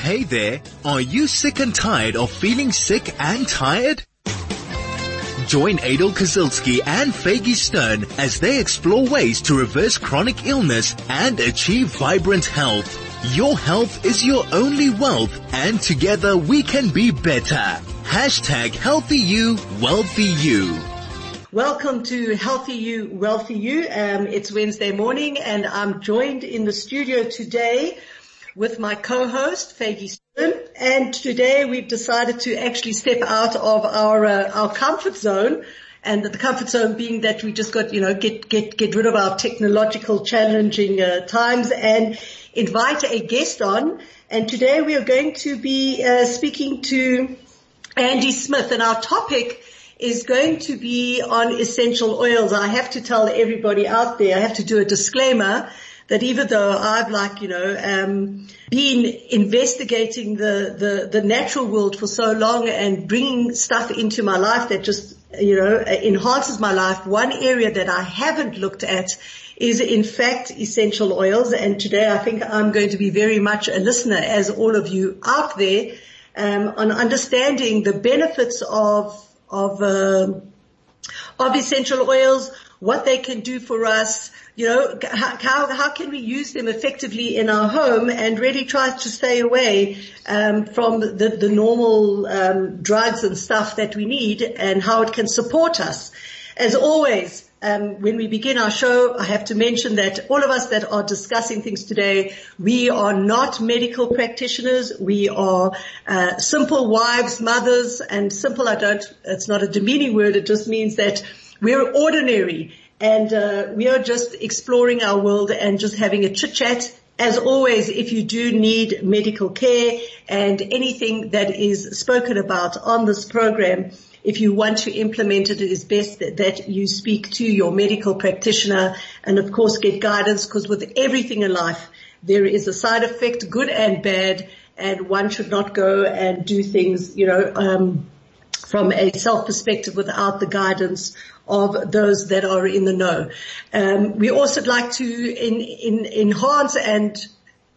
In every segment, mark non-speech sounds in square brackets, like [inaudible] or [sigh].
Hey there, are you sick and tired of feeling sick and tired? Join Adel Kazilski and Faygie Stern as they explore ways to reverse chronic illness and achieve vibrant health. Your health is your only wealth and together we can be better. Hashtag healthy you, wealthy you. Welcome to Healthy You, Wealthy You. Um, it's Wednesday morning and I'm joined in the studio today with my co-host, Faygie Stern. And today we've decided to actually step out of our, uh, our comfort zone and the comfort zone being that we just got, you know, get, get, get rid of our technological challenging uh, times and invite a guest on. And today we are going to be uh, speaking to Andy Smith and our topic is going to be on essential oils. I have to tell everybody out there, I have to do a disclaimer that even though I've like, you know, um, been investigating the, the, the natural world for so long and bringing stuff into my life that just, you know, enhances my life, one area that I haven't looked at is in fact essential oils. And today I think I'm going to be very much a listener as all of you out there, um, on understanding the benefits of, of, uh, of essential oils, what they can do for us, you know, how, how can we use them effectively in our home and really try to stay away um, from the, the normal um, drugs and stuff that we need and how it can support us. As always, um, when we begin our show, I have to mention that all of us that are discussing things today, we are not medical practitioners. We are uh, simple wives, mothers, and simple. I don't. It's not a demeaning word. It just means that we're ordinary and uh, we are just exploring our world and just having a chit chat. As always, if you do need medical care and anything that is spoken about on this program, if you want to implement it, it is best that, that you speak to your medical practitioner and of course get guidance because with everything in life, there is a side effect, good and bad, and one should not go and do things, you know, um, from a self perspective without the guidance of those that are in the know. Um, we also like to in, in, enhance and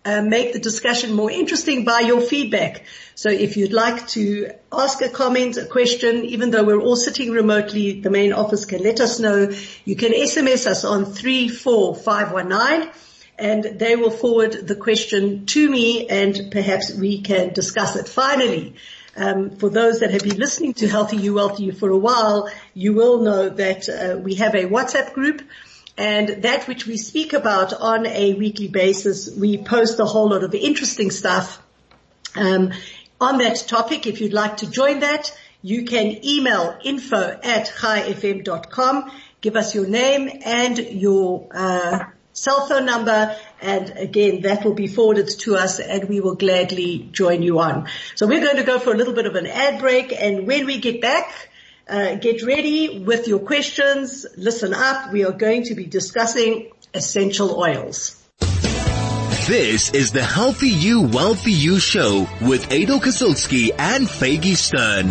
uh, make the discussion more interesting by your feedback. So if you'd like to ask a comment, a question, even though we're all sitting remotely, the main office can let us know. You can SMS us on 34519 and they will forward the question to me and perhaps we can discuss it. Finally, um, for those that have been listening to Healthy You, Wealthy You for a while, you will know that uh, we have a WhatsApp group and that which we speak about on a weekly basis, we post a whole lot of interesting stuff um, on that topic. If you'd like to join that, you can email info at chaifm.com. Give us your name and your uh, cell phone number and again that will be forwarded to us and we will gladly join you on. So we're going to go for a little bit of an ad break and when we get back, uh, get ready with your questions. Listen up. We are going to be discussing essential oils. This is the Healthy You, Wealthy You show with Adel Kasilski and Faygie Stern.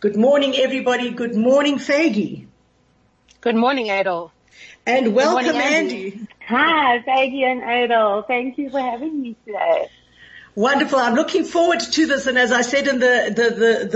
Good morning, everybody. Good morning, Faygie. Good morning, Adel. And welcome, morning, Andy. Andy. Hi, Faygie and Adel. Thank you for having me today. Wonderful. I'm looking forward to this. And as I said in the, the, the,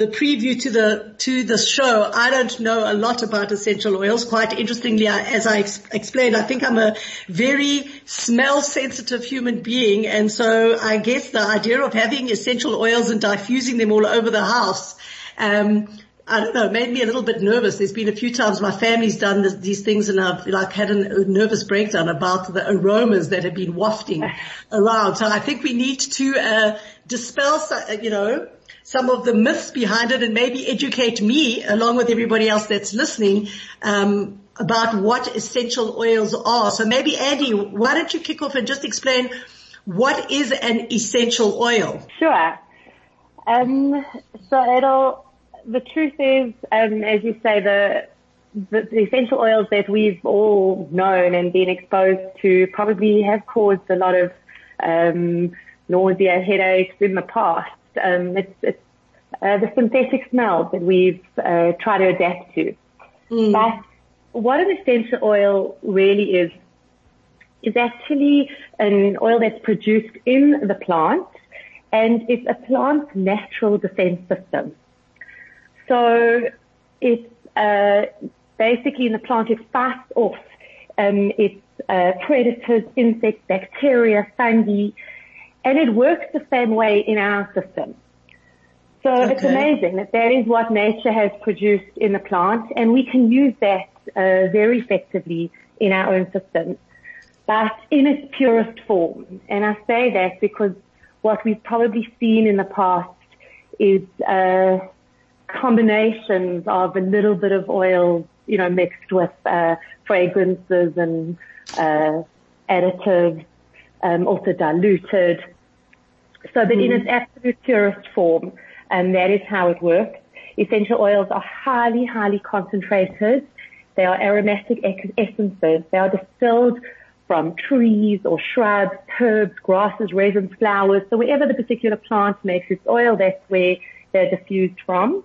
the, the preview to the, to the show, I don't know a lot about essential oils. Quite interestingly, as I ex- explained, I think I'm a very smell sensitive human being. And so I guess the idea of having essential oils and diffusing them all over the house, um, I don't know, made me a little bit nervous. There's been a few times my family's done this, these things and I've like had a nervous breakdown about the aromas that have been wafting [laughs] around. So I think we need to, uh, dispel, uh, you know, some of the myths behind it and maybe educate me along with everybody else that's listening, um, about what essential oils are. So maybe Andy, why don't you kick off and just explain what is an essential oil? Sure. Um, so it'll, the truth is, um, as you say, the, the, the essential oils that we've all known and been exposed to probably have caused a lot of um, nausea, headaches in the past. Um, it's, it's uh, the synthetic smells that we've uh, tried to adapt to. Mm. But what an essential oil really is, is actually an oil that's produced in the plant and it's a plant's natural defense system. So it's uh, basically in the plant it fights off um, its uh, predators, insects, bacteria, fungi, and it works the same way in our system. So okay. it's amazing that that is what nature has produced in the plant, and we can use that uh, very effectively in our own system, but in its purest form. And I say that because what we've probably seen in the past is uh, combinations of a little bit of oil, you know, mixed with uh, fragrances and uh, additives, um, also diluted. So that mm. in its absolute purest form, and that is how it works. Essential oils are highly, highly concentrated. They are aromatic essences. They are distilled from trees or shrubs, herbs, grasses, resins, flowers. So wherever the particular plant makes its oil, that's where they're diffused from.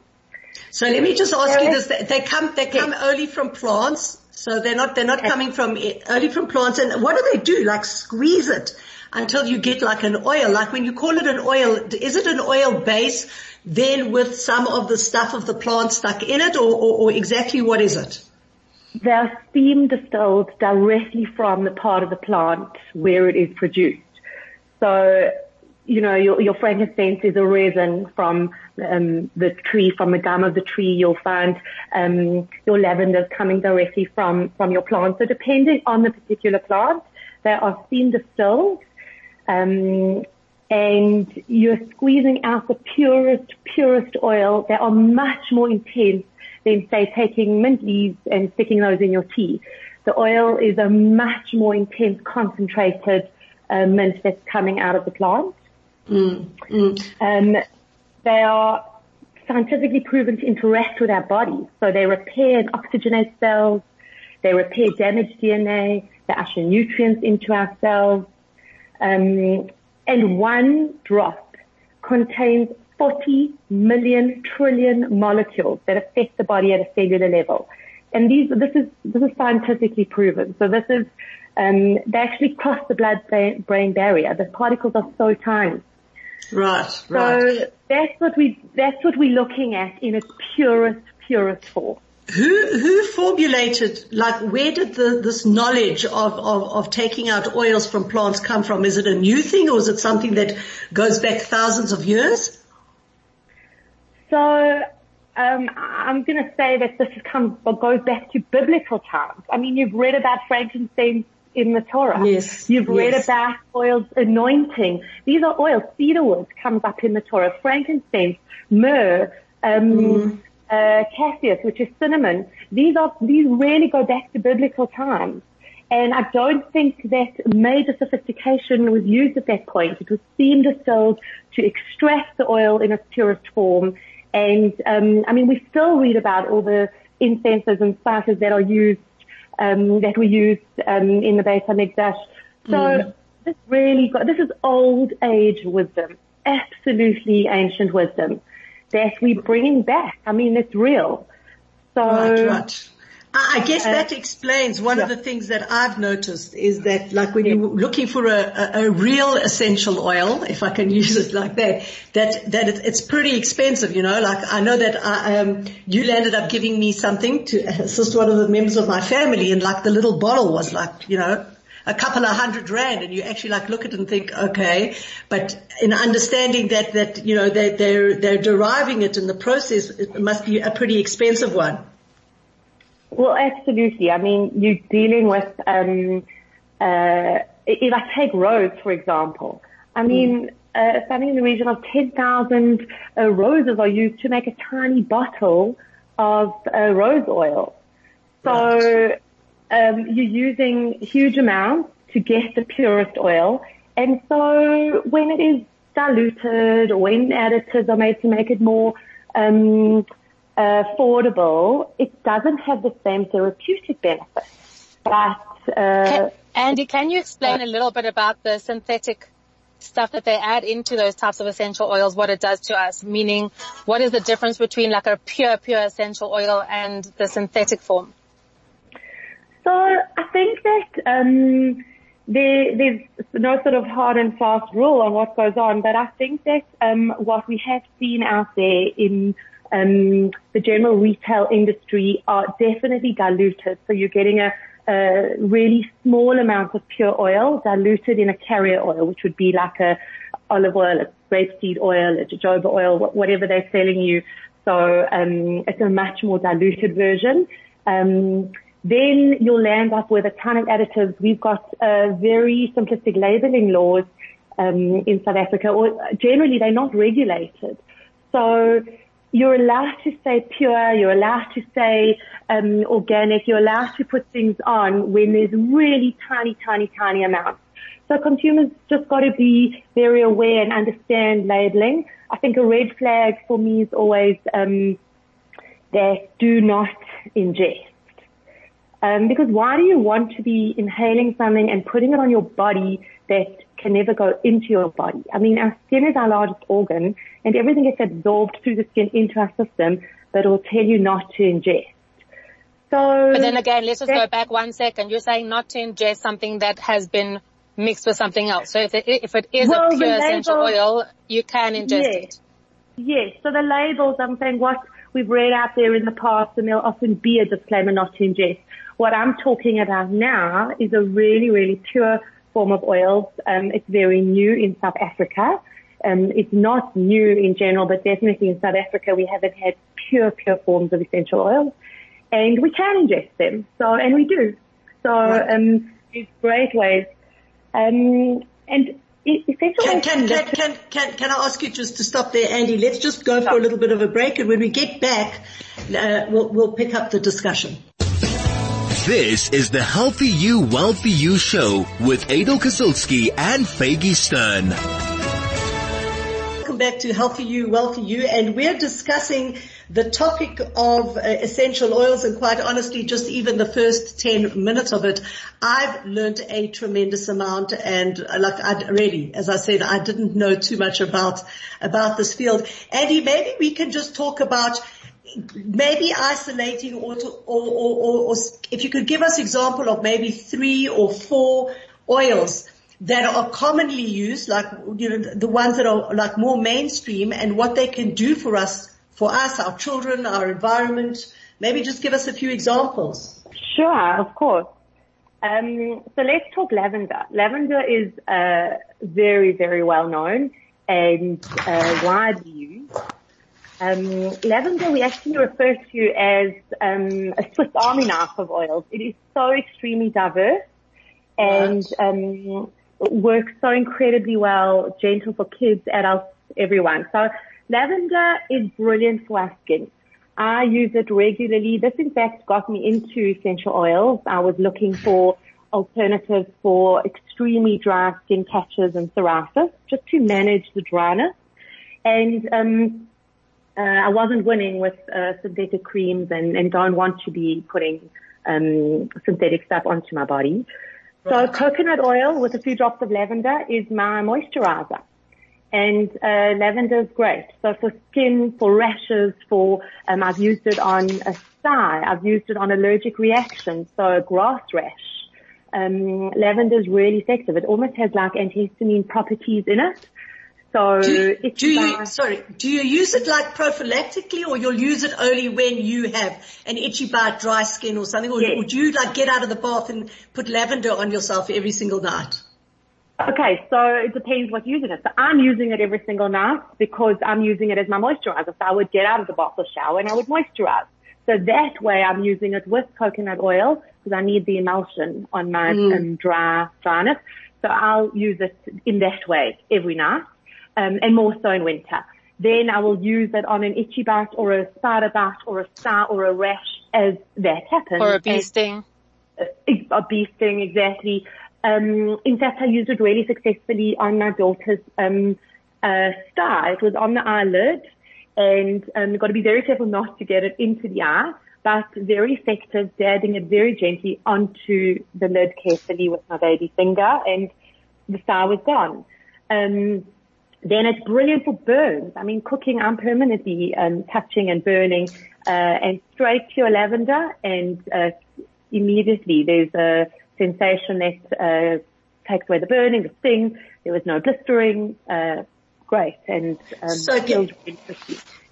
So let me just ask you this: they come, they come yes. only from plants. So they're not, they're not coming from eh, only from plants. And what do they do? Like squeeze it until you get like an oil. Like when you call it an oil, is it an oil base then with some of the stuff of the plant stuck in it or, or, or exactly what is it? They're steam distilled directly from the part of the plant where it is produced. So, you know, your, your frankincense is a resin from um, the tree, from the gum of the tree. You'll find um, your lavender coming directly from, from your plant. So depending on the particular plant, they are steam distilled um, and you're squeezing out the purest, purest oil that are much more intense than say taking mint leaves and sticking those in your tea. The oil is a much more intense concentrated uh, mint that's coming out of the plant. Mm, mm. Um, they are scientifically proven to interact with our bodies. So they repair and oxygenate cells. They repair damaged DNA. They usher nutrients into our cells. Um, and one drop contains 40 million trillion molecules that affect the body at a cellular level. And these, this is, this is scientifically proven. So this is, um, they actually cross the blood-brain barrier. The particles are so tiny. Right, right. So that's what we, that's what we're looking at in its purest, purest form. Who who formulated like where did the, this knowledge of, of, of taking out oils from plants come from? Is it a new thing or is it something that goes back thousands of years? So um, I'm going to say that this comes goes back to biblical times. I mean, you've read about frankincense in the Torah. Yes. You've yes. read about oils anointing. These are oils. Cedarwood comes up in the Torah. Frankincense, myrrh. Um, mm uh, cassia, which is cinnamon. These are these really go back to biblical times. And I don't think that major sophistication was used at that point. It was steam distilled to extract the oil in its purest form. And um, I mean, we still read about all the incenses and spices that are used, um, that we used um, in the Beit Hamikdash. So mm. this really, got, this is old age wisdom, absolutely ancient wisdom that we're bringing back. I mean, it's real. So, right, right. I guess uh, that explains one yeah. of the things that I've noticed is that like when yeah. you're looking for a, a, a, real essential oil, if I can [laughs] use it like that, that, that it, it's pretty expensive, you know, like I know that I, um, you landed up giving me something to [laughs] assist one of the members of my family and like the little bottle was like, you know, a couple of hundred rand and you actually like look at it and think, okay, but in understanding that, that, you know, they, they're, they're deriving it in the process, it must be a pretty expensive one. Well, absolutely. I mean, you're dealing with, um, uh, if I take rose, for example, I mean, mm. uh, something in the region of 10,000 uh, roses are used to make a tiny bottle of uh, rose oil. So um, you're using huge amounts to get the purest oil. And so when it is diluted or when additives are made to make it more um, affordable, it doesn't have the same therapeutic benefits. But uh, can, Andy, can you explain a little bit about the synthetic stuff that they add into those types of essential oils, what it does to us? Meaning, what is the difference between like a pure, pure essential oil and the synthetic form? So I think that um, there, there's no sort of hard and fast rule on what goes on, but I think that um, what we have seen out there in um, the general retail industry are definitely diluted. So you're getting a, a really small amount of pure oil diluted in a carrier oil, which would be like a olive oil, a grapeseed oil, a jojoba oil, whatever they're selling you. So um, it's a much more diluted version. Um, then you'll land up with a ton of additives. We've got uh, very simplistic labeling laws um, in South Africa, or generally they're not regulated. So you're allowed to say pure, you're allowed to say um, organic, you're allowed to put things on when there's really tiny, tiny, tiny amounts. So consumers just got to be very aware and understand labeling. I think a red flag for me is always um, that do not ingest. Um, because why do you want to be inhaling something and putting it on your body that can never go into your body? I mean, our skin is our largest organ and everything gets absorbed through the skin into our system, but it will tell you not to ingest. So, but then again, let's just go back one second. You're saying not to ingest something that has been mixed with something else. So if it, if it is well, a pure label, essential oil, you can ingest yes. it. Yes. So the labels, I'm saying what we've read out there in the past, and there'll often be a disclaimer not to ingest. What I'm talking about now is a really, really pure form of oils. Um, it's very new in South Africa. Um, it's not new in general, but definitely in South Africa we haven't had pure, pure forms of essential oils, and we can ingest them. So, and we do. So, um, there's great ways. Um, and essential can, can, can, can, can, can I ask you just to stop there, Andy? Let's just go for a little bit of a break, and when we get back, uh, we'll, we'll pick up the discussion. This is the Healthy You, Wealthy You show with Adel Kazilsky and Faygie Stern. Welcome back to Healthy You, Wealthy You, and we're discussing the topic of uh, essential oils and quite honestly, just even the first 10 minutes of it, I've learned a tremendous amount and uh, like I really, as I said, I didn't know too much about, about this field. Andy, maybe we can just talk about maybe isolating or, to, or, or, or, if you could give us example of maybe three or four oils that are commonly used, like, you know, the ones that are like more mainstream and what they can do for us, for us, our children, our environment. Maybe just give us a few examples. Sure, of course. Um, so let's talk lavender. Lavender is uh, very, very well known and uh, widely used. Um, lavender we actually refer to as um, a Swiss Army knife of oils. It is so extremely diverse and um, works so incredibly well, gentle for kids, adults, everyone. So lavender is brilliant for our skin. I use it regularly. This in fact got me into essential oils. I was looking for alternatives for extremely dry skin catches and psoriasis just to manage the dryness. And um, uh, I wasn't winning with uh, synthetic creams and, and don't want to be putting um, synthetic stuff onto my body. So coconut oil with a few drops of lavender is my moisturizer. And uh, lavender is great. So for skin, for rashes, for um, I've used it on a sty. I've used it on allergic reactions, so a grass rash. Um, lavender is really effective. It almost has like antihistamine properties in it. So do, do you, sorry, do you use it like prophylactically or you'll use it only when you have an itchy bad dry skin or something or yes. would you like get out of the bath and put lavender on yourself every single night? Okay, so it depends what you're using it. So I'm using it every single night because I'm using it as my moisturizer. So I would get out of the bath or shower and I would moisturize. So that way I'm using it with coconut oil because I need the emulsion on my mm. um, dry dryness. So I'll use it in that way every night um, and more so in winter. Then I will use it on an itchy bite or a spider bite or a scar or a rash as that happens. Or a bee sting. A bee sting, exactly. Um, in fact, I used it really successfully on my daughter's um, uh, star. It was on the eyelid, and um, you've got to be very careful not to get it into the eye, but very effective, dabbing it very gently onto the lid carefully with my baby finger, and the star was gone. Um, then it's brilliant for burns. I mean, cooking, I'm permanently um, touching and burning, uh, and straight pure lavender, and uh, immediately there's a sensation that uh, takes away the burning, the sting. There was no blistering. Uh, great. And, um, so can,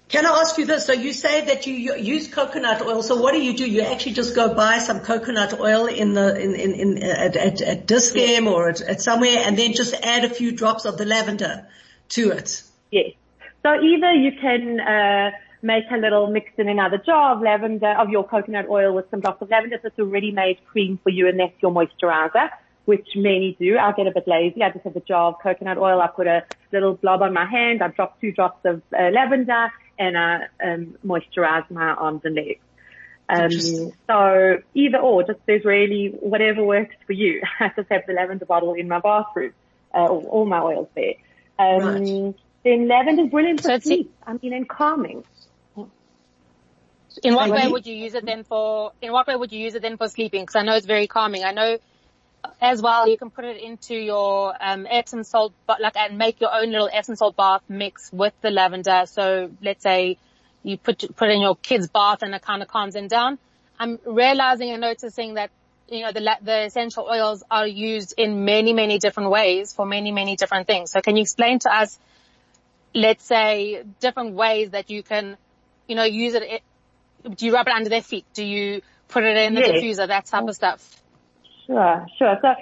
can I ask you this? So you say that you use coconut oil. So what do you do? You actually just go buy some coconut oil in the, in, in, in at, at, at Dis-Chem or at, at somewhere and then just add a few drops of the lavender to it. Yes. So either you can, uh, make a little mix in another jar of lavender, of your coconut oil with some drops of lavender. So it's a ready-made cream for you and that's your moisturizer, which many do. I get a bit lazy. I just have a jar of coconut oil. I put a little blob on my hand. I drop two drops of uh, lavender and I um, moisturize my arms and legs. Um, so either or, just there's really whatever works for you. [laughs] I just have the lavender bottle in my bathroom, uh, all my oils there. Um, right. then lavender is brilliant for so sleep. I mean, and calming. In what way would you use it then for, in what way would you use it then for sleeping? Because I know it's very calming. I know as well you can put it into your um, Epsom salt, but like and make your own little Epsom salt bath mix with the lavender. So let's say you put put in your kid's bath and it kind of calms them down. I'm realizing and noticing that you know the the essential oils are used in many many different ways for many many different things. So can you explain to us, let's say, different ways that you can, you know, use it do you rub it under their feet? Do you put it in the yes. diffuser? That type of stuff. Sure, sure. So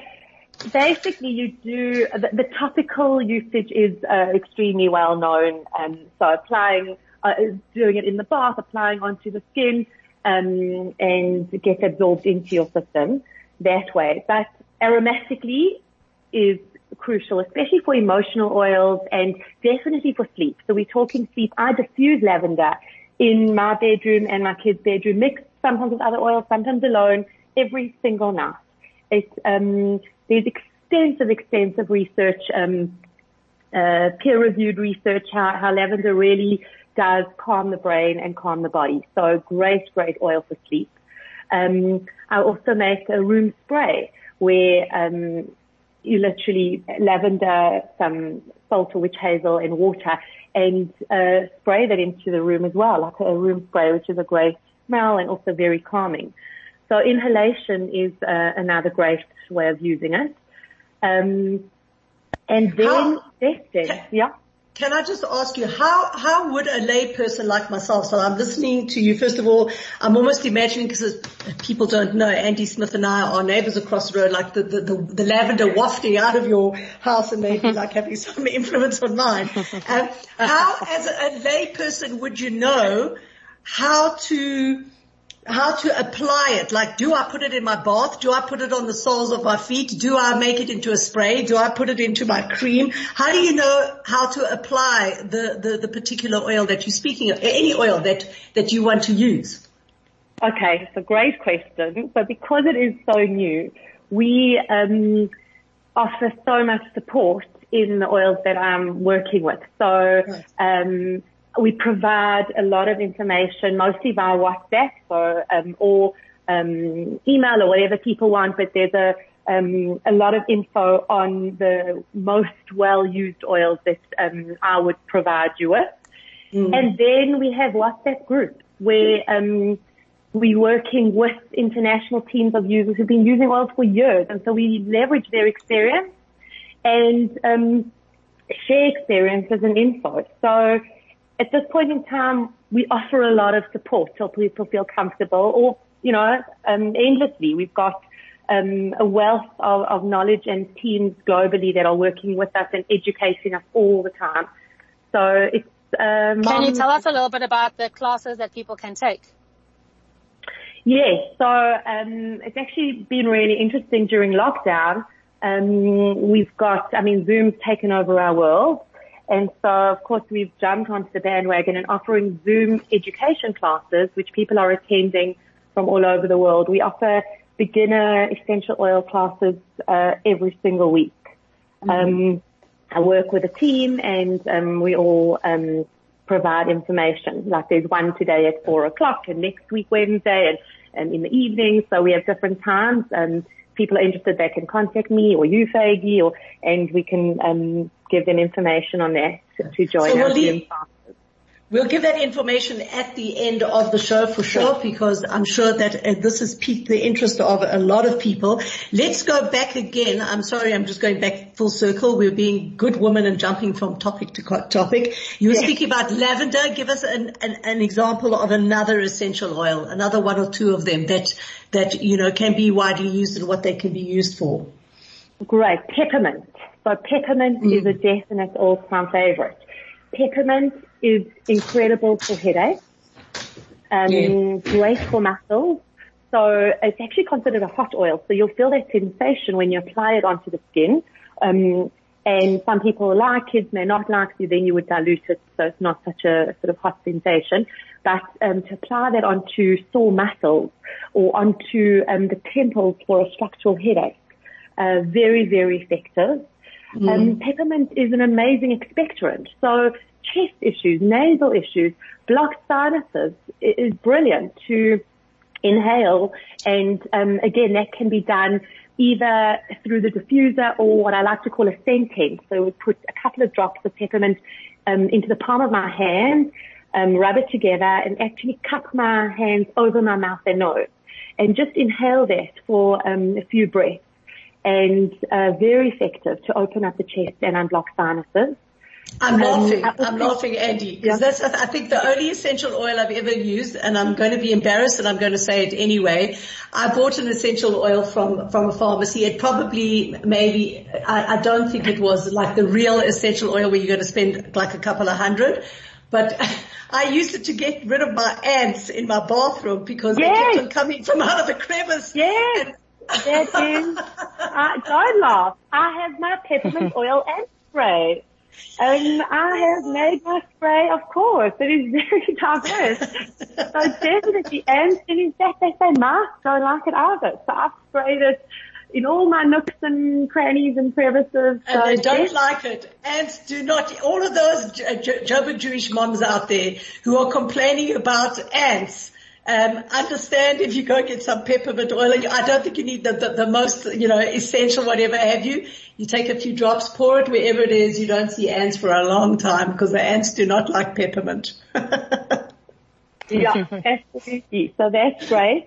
basically you do, the, the topical usage is uh, extremely well known. Um, so applying, uh, doing it in the bath, applying onto the skin, um, and get absorbed into your system that way. But aromatically is crucial, especially for emotional oils and definitely for sleep. So we're talking sleep. I diffuse lavender in my bedroom and my kids' bedroom, mixed sometimes with other oils, sometimes alone, every single night. It's, um, there's extensive, extensive research, um, uh, peer-reviewed research how, how lavender really does calm the brain and calm the body. So great, great oil for sleep. Um, I also make a room spray where um, you literally lavender, some salt or witch hazel and water and uh, spray that into the room as well, like a room spray, which is a great smell and also very calming. So inhalation is uh, another great way of using it. Um, and then How, testing, yeah. Can I just ask you, how, how would a lay person like myself, so I'm listening to you, first of all, I'm almost imagining, because people don't know, Andy Smith and I are neighbors across the road, like the, the, the, the lavender wafting out of your house and maybe [laughs] like having some influence on mine. Um, how, as a, a lay person, would you know how to how to apply it. Like, do I put it in my bath? Do I put it on the soles of my feet? Do I make it into a spray? Do I put it into my cream? How do you know how to apply the, the, the particular oil that you're speaking of, any oil that, that you want to use? Okay, it's a great question. So because it is so new, we um, offer so much support in the oils that I'm working with. So um, we provide a lot of information, mostly via WhatsApp or, um, or um, email or whatever people want, but there's a, um, a lot of info on the most well-used oils that um, I would provide you with. Mm. And then we have WhatsApp groups where um, we're working with international teams of users who've been using oils for years. And so we leverage their experience and um, share experiences and info. So at this point in time, we offer a lot of support so people feel comfortable or, you know, um, endlessly. We've got um, a wealth of, of knowledge and teams globally that are working with us and educating us all the time. So it's um, Can you tell us a little bit about the classes that people can take? Yes, so um, it's actually been really interesting during lockdown. Um, we've got, I mean, Zoom's taken over our world. And so, of course, we've jumped onto the bandwagon and offering Zoom education classes, which people are attending from all over the world. We offer beginner essential oil classes uh, every single week. Mm-hmm. Um, I work with a team, and um, we all um, provide information. Like there's one today at four o'clock, and next week Wednesday, and, and in the evening. So we have different times. And people are interested, they can contact me or you, Faygie, or and we can um, give them information on that to join so we'll leave, We'll give that information at the end of the show for sure, because I'm sure that uh, this has piqued the interest of a lot of people. Let's go back again. I'm sorry, I'm just going back full circle. We're being good women and jumping from topic to topic. You were yes. speaking about lavender. Give us an, an, an example of another essential oil, another one or two of them that, that, you know, can be widely used and what they can be used for. Great. Peppermint. So peppermint mm. is a definite all-time favorite. Peppermint is incredible for headaches, um, yeah. great for muscles. So it's actually considered a hot oil. So you'll feel that sensation when you apply it onto the skin. Um, and some people like it, may not like it, then you would dilute it so it's not such a sort of hot sensation. But um, to apply that onto sore muscles or onto um, the temples for a structural headache, uh, very, very effective. Mm. Um, peppermint is an amazing expectorant. So chest issues, nasal issues, blocked sinuses it is brilliant to inhale. And um, again, that can be done either through the diffuser or what I like to call a scenting. So we put a couple of drops of peppermint um, into the palm of my hand, um, rub it together, and actually cup my hands over my mouth and nose, and just inhale that for um, a few breaths and uh, very effective to open up the chest and unblock sinuses. I'm um, laughing. I'm laughing, Andy, because yeah. that's, I think, the only essential oil I've ever used, and I'm going to be embarrassed and I'm going to say it anyway. I bought an essential oil from, from a pharmacy. It probably, maybe, I, I don't think it was like the real essential oil where you're going to spend like a couple of hundred, but [laughs] I used it to get rid of my ants in my bathroom because yes. they kept on coming from out of the crevice. Yes. And that is, uh, don't laugh. I have my peppermint [laughs] oil and spray. And I have made my spray, of course. It is [laughs] very diverse. so [laughs] definitely, and, and in fact, they say masks don't like it either. So I've sprayed it in all my nooks and crannies and crevices. And so they don't yes. like it. Ants do not, all of those Joburg Jewish moms out there who are complaining about ants, um, understand if you go get some peppermint oil. I don't think you need the, the, the, most, you know, essential whatever have you. You take a few drops, pour it wherever it is. You don't see ants for a long time because the ants do not like peppermint. [laughs] yeah, [laughs] absolutely. So that's great.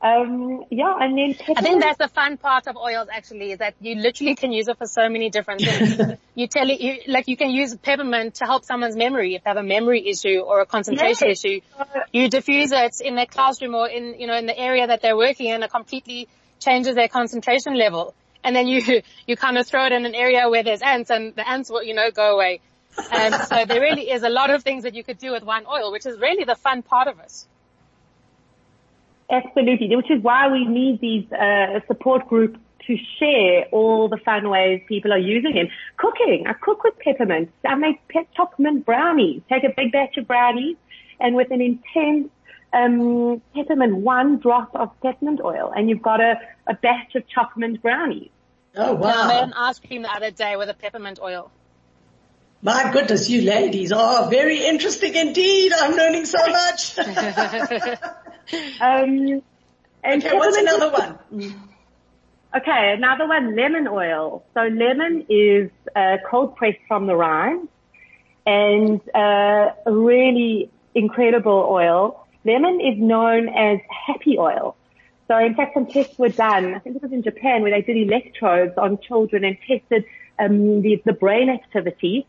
Um, yeah, and then I think that's the fun part of oils actually, is that you literally can use it for so many different things. [laughs] you tell it, you, like you can use peppermint to help someone's memory if they have a memory issue or a concentration yes. issue. You diffuse it in their classroom or in, you know, in the area that they're working in, and it completely changes their concentration level. And then you, [laughs] you kind of throw it in an area where there's ants and the ants will, you know, go away. And so there really is a lot of things that you could do with one oil, which is really the fun part of it. Absolutely, which is why we need these uh, support groups to share all the fun ways people are using it. Cooking, I cook with peppermint. I make peppermint brownies. Take a big batch of brownies and with an intense um, peppermint, one drop of peppermint oil, and you've got a, a batch of chocolate brownies. Oh wow! I made an ice cream the other day with a peppermint oil. My goodness, you ladies are very interesting indeed. I'm learning so much. [laughs] um, and okay, what's another one? Okay, another one, lemon oil. So lemon is uh, cold pressed from the rind and uh, a really incredible oil. Lemon is known as happy oil. So in fact, some tests were done. I think it was in Japan where they did electrodes on children and tested um, the, the brain activity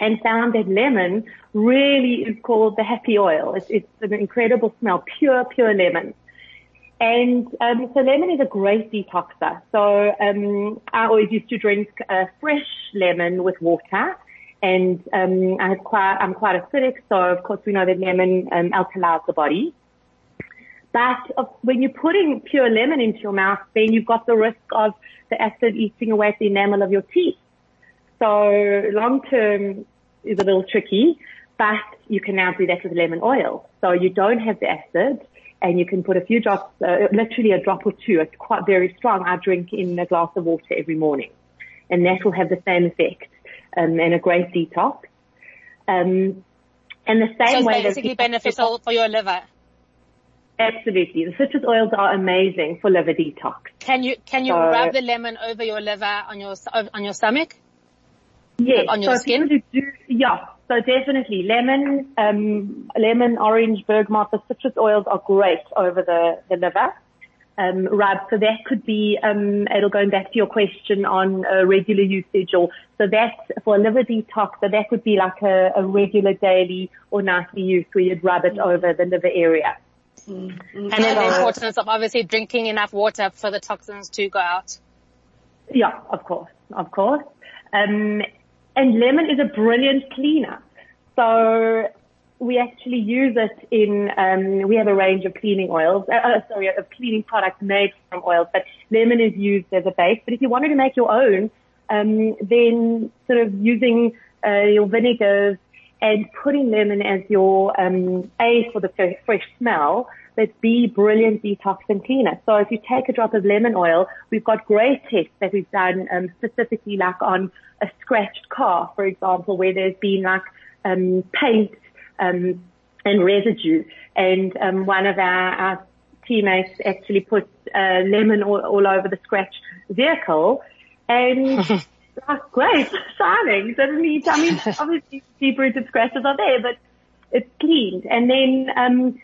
and found that lemon really is called the happy oil. It's, it's an incredible smell, pure, pure lemon. And um, so lemon is a great detoxer. So um, I always used to drink uh, fresh lemon with water, and um, I have quite, I'm quite acidic, so of course we know that lemon um, alkalizes the body. But when you're putting pure lemon into your mouth, then you've got the risk of the acid eating away at the enamel of your teeth. So long term is a little tricky, but you can now do that with lemon oil. So you don't have the acid and you can put a few drops, uh, literally a drop or two. It's quite very strong. I drink in a glass of water every morning and that will have the same effect um, and a great detox. Um, and the same so way basically beneficial for your liver. Absolutely. The citrus oils are amazing for liver detox. Can you, can you so, rub the lemon over your liver on your, on your stomach? Yes. On your so skin? Do, yeah. So definitely lemon, um, lemon, orange, bergamot, the citrus oils are great over the, the liver. Um, rub. So that could be, um, it'll going back to your question on uh, regular usage or, so that for a liver detox, so that would be like a, a regular daily or nightly use where you'd rub it over the liver area. Mm-hmm. And then the importance of obviously drinking enough water for the toxins to go out. Yeah, of course, of course. Um, and lemon is a brilliant cleaner. So we actually use it in, um, we have a range of cleaning oils, uh, uh, sorry, of cleaning products made from oils, but lemon is used as a base. But if you wanted to make your own, um, then sort of using uh, your vinegars and putting lemon as your um, A for the fresh smell, but B brilliant detox and cleaner. So if you take a drop of lemon oil, we've got great tests that we've done um, specifically like on a scratched car, for example, where there's been like um, paint um, and residue. And um, one of our, our teammates actually put uh, lemon all, all over the scratch vehicle, and [laughs] like, great, shining. Doesn't need. I mean, [laughs] obviously deep rooted scratches are there, but it's cleaned. And then um,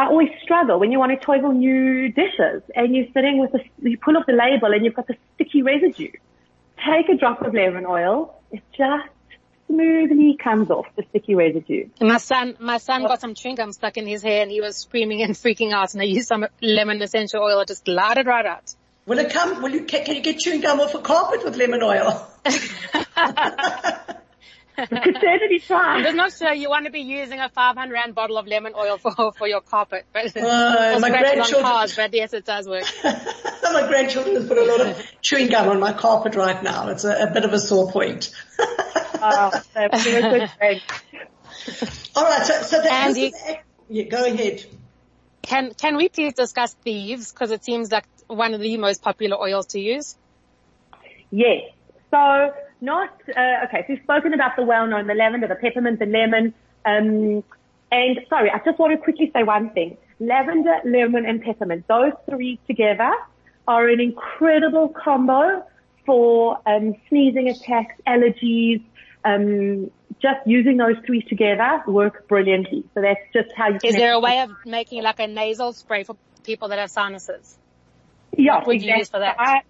I always struggle when you want to toivel new dishes, and you're sitting with a, you pull off the label, and you've got the sticky residue. Take a drop of lemon oil. It just smoothly comes off the sticky residue. My son, my son got some chewing gum stuck in his hair and he was screaming and freaking out and I used some lemon essential oil. It just glided right out. Will it come? Will you? Can, can you get chewing gum off a carpet with lemon oil? [laughs] [laughs] [laughs] certainly try. I'm just not sure you want to be using a 500 rand bottle of lemon oil for, for your carpet. But, uh, [laughs] my grandchildren, cars, but yes, it does work. [laughs] my grandchildren have put a lot of chewing gum on my carpet right now. It's a, a bit of a sore point. oh, that's a good thing. All right, so, so the Andy, yeah, go ahead. Can, can we please discuss thieves? Cause it seems like one of the most popular oils to use. Yes. So not, uh, okay, so we've spoken about the well-known, the lavender, the peppermint, the lemon, um, and sorry, I just want to quickly say one thing. Lavender, lemon, and peppermint, those three together are an incredible combo for um, sneezing attacks, allergies, um, just using those three together work brilliantly. So that's just how you. Is there a way of making like a nasal spray for people that have sinuses? Yeah, what would exactly. you use for that? I,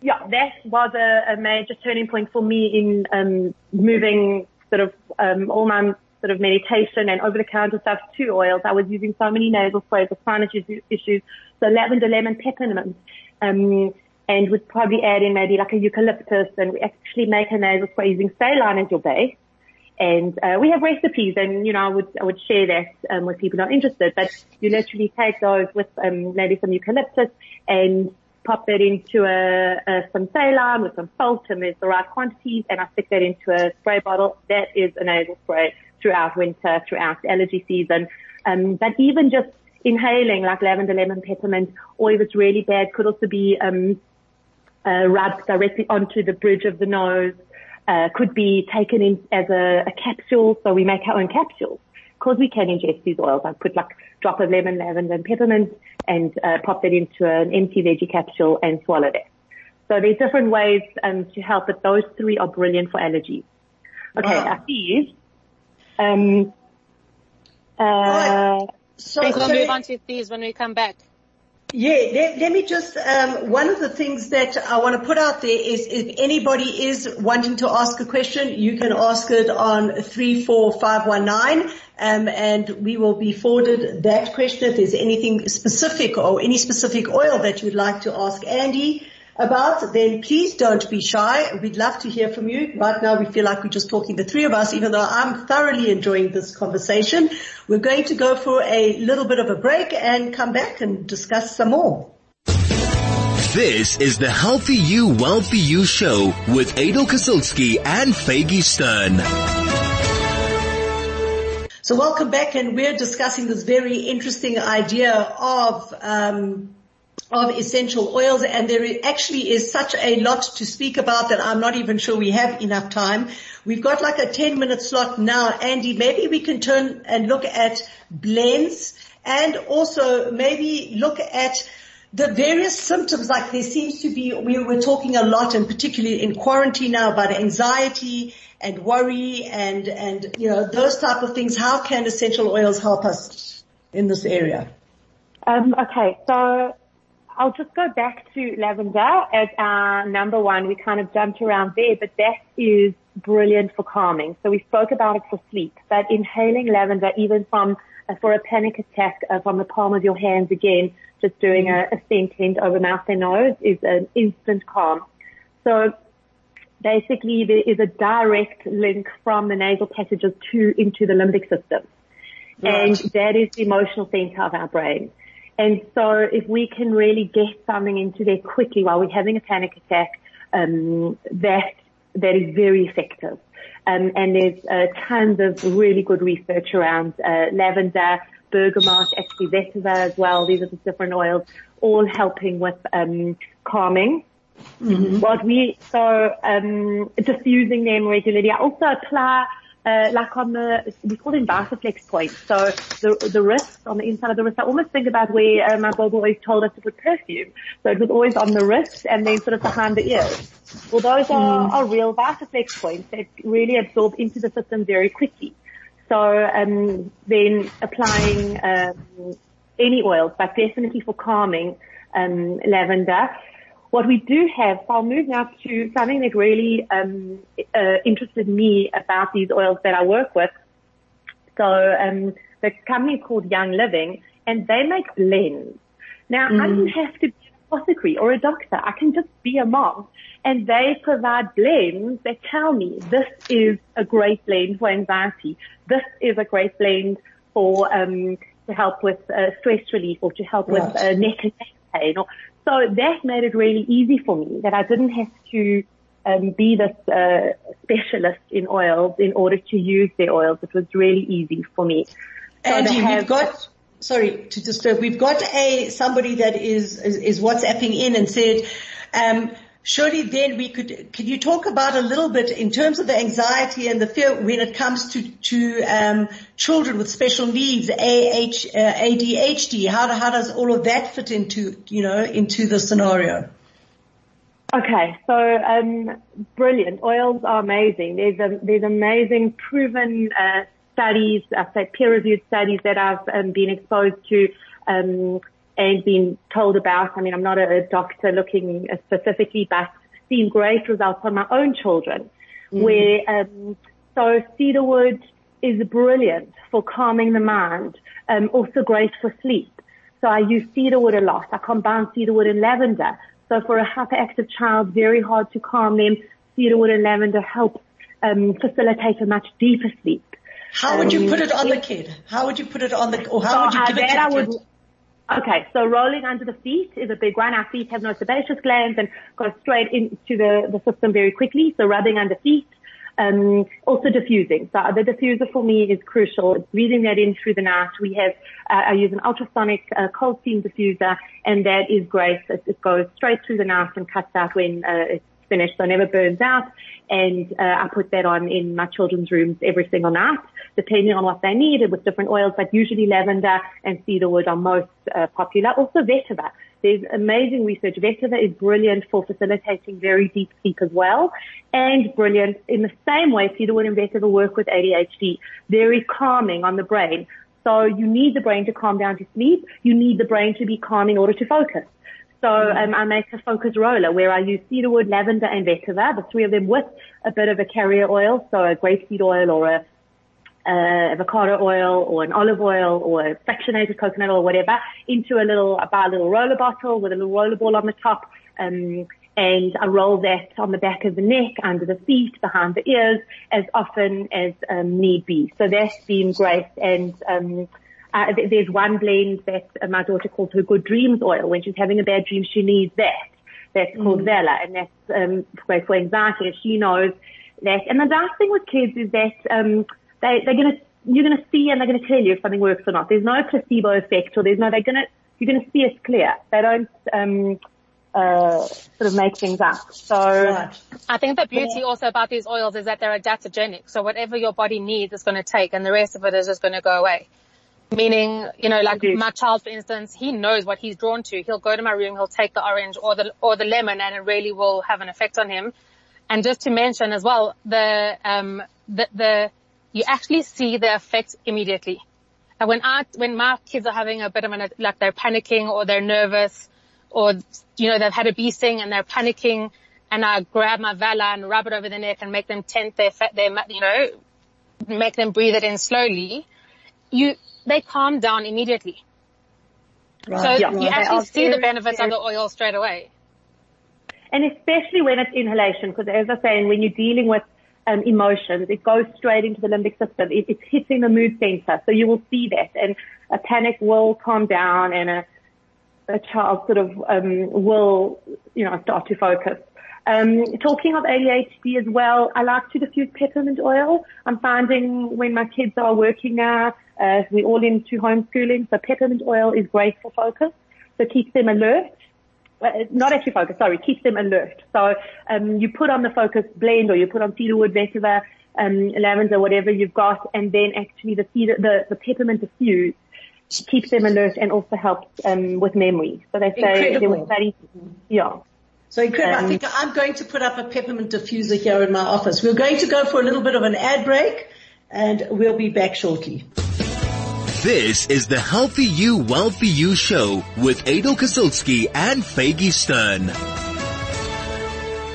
yeah, that was a, a, major turning point for me in um, moving sort of um, all my sort of meditation and over-the-counter stuff to oils. I was using so many nasal sprays with sinus issues, so lavender, lemon, peppermint, um, and would probably add in maybe like a eucalyptus, and we actually make a nasal spray using saline as your base. And uh, we have recipes, and you know, I would I would share that um, with people not interested. But you literally take those with um, maybe some eucalyptus and pop that into a, a some saline with some salt and there's the right quantities and I stick that into a spray bottle. That is a nasal spray throughout winter, throughout allergy season. Um, but even just inhaling like lavender, lemon, peppermint, or if it's really bad, could also be um, uh, rubbed directly onto the bridge of the nose. Uh, could be taken in as a, a capsule, so we make our own capsules because we can ingest these oils, I put like drop of lemon, lavender, and peppermint, and uh, pop that into an empty veggie capsule and swallow that. So there's different ways um, to help, but those three are brilliant for allergies. Okay, Wow. our thieves. Um, uh, Right. So, we'll so move on to these when we come back. Yeah, let, let me just, um, one of the things that I want to put out there is if anybody is wanting to ask a question, you can ask it on 34519, um, and we will be forwarded that question if there's anything specific or any specific oil that you'd like to ask Andy about, then please don't be shy. We'd love to hear from you. Right now we feel like we're just talking the three of us, even though I'm thoroughly enjoying this conversation. We're going to go for a little bit of a break and come back and discuss some more. This is the Healthy You, Wealthy You show with Adel Kasilski and Faygie Stern. So welcome back and we're discussing this very interesting idea of, um, of essential oils and there actually is such a lot to speak about that I'm not even sure we have enough time. We've got like a 10 minute slot now. Andy, maybe we can turn and look at blends and also maybe look at the various symptoms, like there seems to be, we were talking a lot and particularly in quarantine now about anxiety and worry and, and, you know, those type of things. How can essential oils help us in this area? Um, okay. So I'll just go back to lavender as our number one. We kind of jumped around there, but that is brilliant for calming. So we spoke about it for sleep, but inhaling lavender, even from for a panic attack uh, from the palm of your hands again, just doing mm-hmm. a, a scent over mouth and nose is an instant calm. So basically there is a direct link from the nasal passages to into the limbic system. Right. And that is the emotional center of our brain. And so if we can really get something into there quickly while we're having a panic attack, um, that that is very effective. Um, and there's uh, tons of really good research around uh, lavender, bergamot, actually vetiver as well. These are the different oils, all helping with um, calming. Mm-hmm. What we so um, diffusing them regularly. I also apply uh, like on the, we call them Vitaflex points. So the, the wrist, on the inside of the wrist, I almost think about where uh, my Bob always told us to put perfume. So it was always on the wrist and then sort of behind the ears. Well, those are, mm. are real Vitaflex points that really absorb into the system very quickly. So, um, then applying, um, any oils, but definitely for calming, um, lavender. What we do have, so I'll move now to something that really um, uh, interested me about these oils that I work with. So um, the company is called Young Living, and they make blends. Now mm. I don't have to be an apothecary or a doctor. I can just be a mom, and they provide blends that tell me this is a great blend for anxiety. This is a great blend for um, to help with uh, stress relief or to help right. with uh, neck and neck pain or so that made it really easy for me that I didn't have to um, be this uh, specialist in oils in order to use their oils. It was really easy for me. So Angie, we've got sorry to disturb. We've got a somebody that is is, is WhatsApping in and said. Um, surely then we could, can you talk about a little bit in terms of the anxiety and the fear when it comes to, to, um, children with special needs, AH, uh, ADHD? How, how does all of that fit into, you know, into the scenario? Okay, so um, brilliant. Oils are amazing. There's a, there's amazing proven uh, studies, I say peer-reviewed studies that I've um, been exposed to um, and been told about. I mean, I'm not a doctor looking specifically, but seen great results on my own children mm. where, um, so cedarwood is brilliant for calming the mind, um, also great for sleep. So I use cedarwood a lot. I combine cedarwood and lavender. So for a hyperactive child, very hard to calm them. Cedarwood and lavender help um, facilitate a much deeper sleep. How would you um, put it on the kid? How would you put it on the, or how so would you give it to the kid? Okay, so rolling under the feet is a big one. Our feet have no sebaceous glands and go straight into the, the system very quickly. So rubbing under feet. Um, also diffusing. So the diffuser for me is crucial. Breathing that in through the night. We have, uh, I use an ultrasonic uh, cold steam diffuser and that is great. It, it, goes straight through the night and cuts out when uh, it's finished, so never burns out. And uh, I put that on in my children's rooms every single night, depending on what they need, with different oils, but usually lavender and cedarwood are most uh, popular. Also vetiver. There's amazing research. Vetiver is brilliant for facilitating very deep sleep as well, and brilliant in the same way cedarwood and vetiver work with ADHD. Very calming on the brain. So you need the brain to calm down to sleep. You need the brain to be calm in order to focus. So um, I make a focus roller where I use cedarwood, lavender, and vetiver, the three of them with a bit of a carrier oil, so a grapeseed oil or a uh, avocado oil or an olive oil or a fractionated coconut oil, or whatever, into a little, I buy a little roller bottle with a little roller ball on the top, um, and I roll that on the back of the neck, under the feet, behind the ears, as often as um, need be. So that's been great, and um, uh, there's one blend that uh, my daughter calls her good dreams oil. When she's having a bad dream, she needs that. That's mm. called Valor, and that's um, great for anxiety. She knows that. And the nice thing with kids is that um, they they're gonna you're gonna see and they're gonna tell you if something works or not. There's no placebo effect, or there's no they're gonna you're gonna see it clear. They don't. Um, uh, sort of make things up. So right. I think the beauty yeah. also about these oils is that they're adaptogenic. So whatever your body needs is going to take and the rest of it is just going to go away. Meaning, you know, like my child, for instance, he knows what he's drawn to. He'll go to my room, he'll take the orange or the, or the lemon and it really will have an effect on him. And just to mention as well, the, um, the, the, you actually see the effect immediately. And when I, when my kids are having a bit of an, like they're panicking or they're nervous or, you know, they've had a bee sting and they're panicking and I grab my Valor and rub it over their neck and make them tent their, fat their, you know, make them breathe it in slowly, you, they calm down immediately. Right. So yeah, you actually see the benefits of the oil straight away. And especially when it's inhalation, because as I say, when you're dealing with um, emotions, it goes straight into the limbic system. It, it's hitting the mood center. So you will see that and a panic will calm down and a, a child sort of, um, will, you know, start to focus. Um, talking of ADHD as well, I like to diffuse peppermint oil. I'm finding when my kids are working now, uh, we're all into homeschooling, so peppermint oil is great for focus. So keeps them alert. Uh, not actually focus, sorry, keeps them alert. So um, you put on the focus blend or you put on cedarwood, vetiver, um, lavender, whatever you've got, and then actually the cedar, the, the peppermint diffuse keeps them alert and also helps um, with memory. So they say Incredible. there was studies, yeah. So incredible. Um, I think I'm going to put up a peppermint diffuser here in my office. We're going to go for a little bit of an ad break and we'll be back shortly. This is the Healthy You, Wealthy You show with Adel Kazilski and Faygie Stern.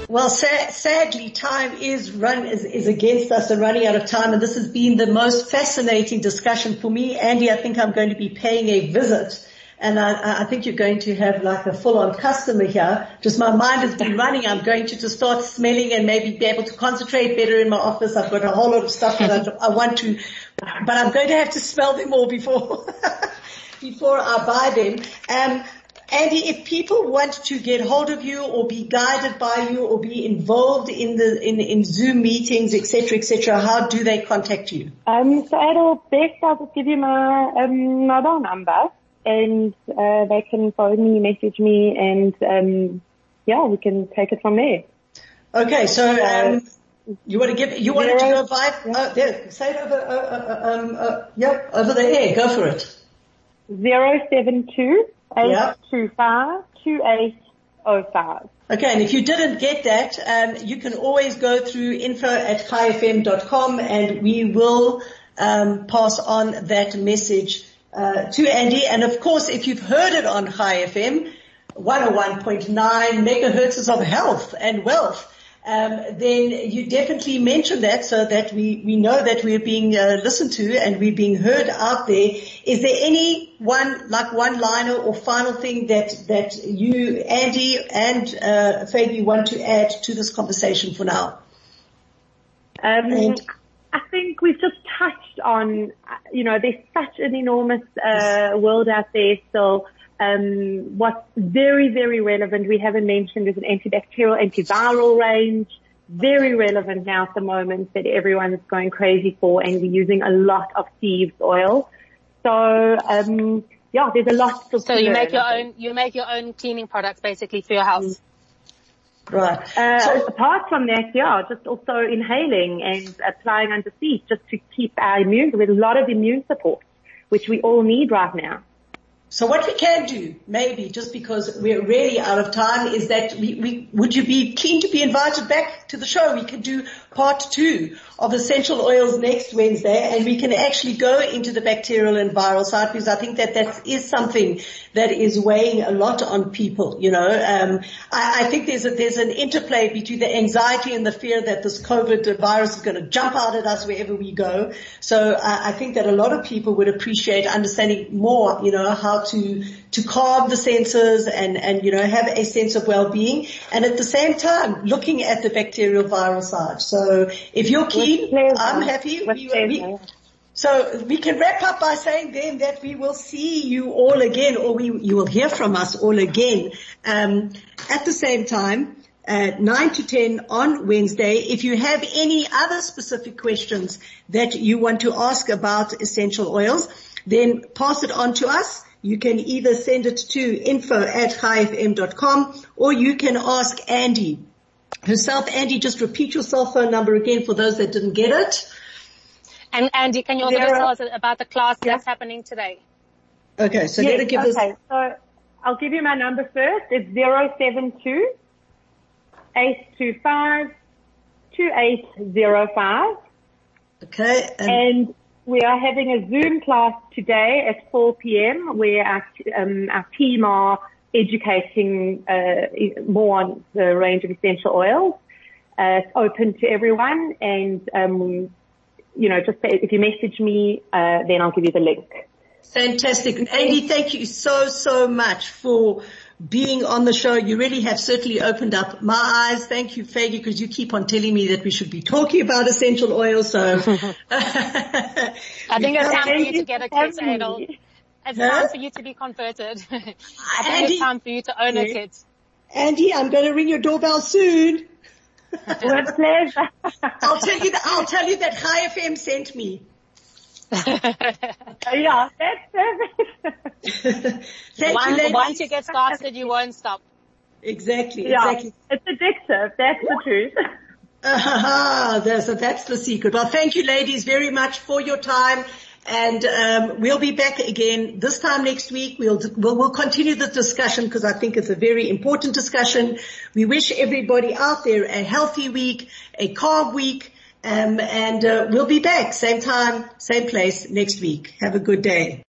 Well, sa- sadly, time is run is, is against us and running out of time. And this has been the most fascinating discussion for me, Andy. I think I'm going to be paying a visit and I, I, think you're going to have like a full-on customer here. Just my mind has been running. I'm going to just start smelling and maybe be able to concentrate better in my office. I've got a whole lot of stuff that I, [laughs] I want to, but I'm going to have to smell them all before [laughs] before I buy them. Um, Andy, if people want to get hold of you or be guided by you or be involved in the in, in Zoom meetings, etc., etc., how do they contact you? Um, so Adel, best I'll just give you my um, mobile number and uh, they can phone me, message me, and um, yeah, we can take it from there. Okay, so um, you want to give you wanted to go by yeah. uh, there, say it over uh, uh, uh um, uh, yep over the air. Go for it. Zero seven two eight two five two eight oh five. Okay, and if you didn't get that, um, you can always go through info at chaifm.com and we will um, pass on that message uh, to Andy. And of course, if you've heard it on Chai FM, 101.9 megahertz of health and wealth, um, then you definitely mention that so that we, we know that we're being uh, listened to and we're being heard out there. Is there any one, like one liner or final thing that, that you, Andy and, uh, Fabi want to add to this conversation for now? Um, and, I think we've just touched on, you know, there's such an enormous uh, world out there still. Um, what's very, very relevant, we haven't mentioned, is an antibacterial, antiviral range. Very relevant now at the moment that everyone's going crazy for and we're using a lot of thieves oil. So, um, yeah, there's a lot. So you make your own, you make your own cleaning products basically for your house. Mm. Right. Uh, so, apart from that, yeah, just also inhaling and applying under seat just to keep our immune, with a lot of immune support, which we all need right now. So what we can do, maybe just because we're really out of time, is that we, we, would you be keen to be invited back to the show? We could do part two of essential oils next Wednesday and we can actually go into the bacterial and viral side because I think that that is something that is weighing a lot on people, you know. Um, I, I, think there's a, there's an interplay between the anxiety and the fear that this COVID virus is going to jump out at us wherever we go. So I, I think that a lot of people would appreciate understanding more, you know, how to, to calm the senses and, and, you know, have a sense of well-being and at the same time looking at the bacterial viral side. So if you're keen, I'm happy. We, we, so we can wrap up by saying then that we will see you all again or we, you will hear from us all again, um, at the same time. Uh, 9 to 10 on Wednesday. If you have any other specific questions that you want to ask about essential oils, then pass it on to us. You can either send it to info at chaifm.com or you can ask Andy herself. Andy, just repeat your cell phone number again for those that didn't get it. And Andy, can you also Zero. tell us about the class Yeah. that's happening today? Okay, so Yes, give okay, us, so I'll give you my number first. It's 072 825 2805. okay, and, And we are having a Zoom class today at 4 p.m. where our, um, our team are educating uh, more on the range of essential oils. Uh, it's open to everyone, and um, you know, just if you message me, uh, then I'll give you the link. fantastic. Andy, thank you so, so much for being on the show. You really have certainly opened up my eyes. Thank you, Faygie, because you keep on telling me that we should be talking about essential oils. So, [laughs] [laughs] I think it's time for you to get a kit, Having Adel. It's Huh? time for you to be converted. [laughs] I think Andy- it's time for you to own a Yeah. kit. Andy, I'm going to ring your doorbell soon. With pleasure. I'll tell you that, I'll tell you that Chai FM sent me. Yeah, that's perfect. Thank you, Once, ladies. once you get started, you won't stop. Exactly, yeah, exactly. it's addictive. That's the truth. Ah, [laughs] that's, that's the secret. Well, thank you ladies very much for your time. And um, we'll be back again this time next week. We'll we'll, we'll continue the discussion because I think it's a very important discussion. We wish everybody out there a healthy week, a calm week, um, and uh, we'll be back same time, same place next week. Have a good day.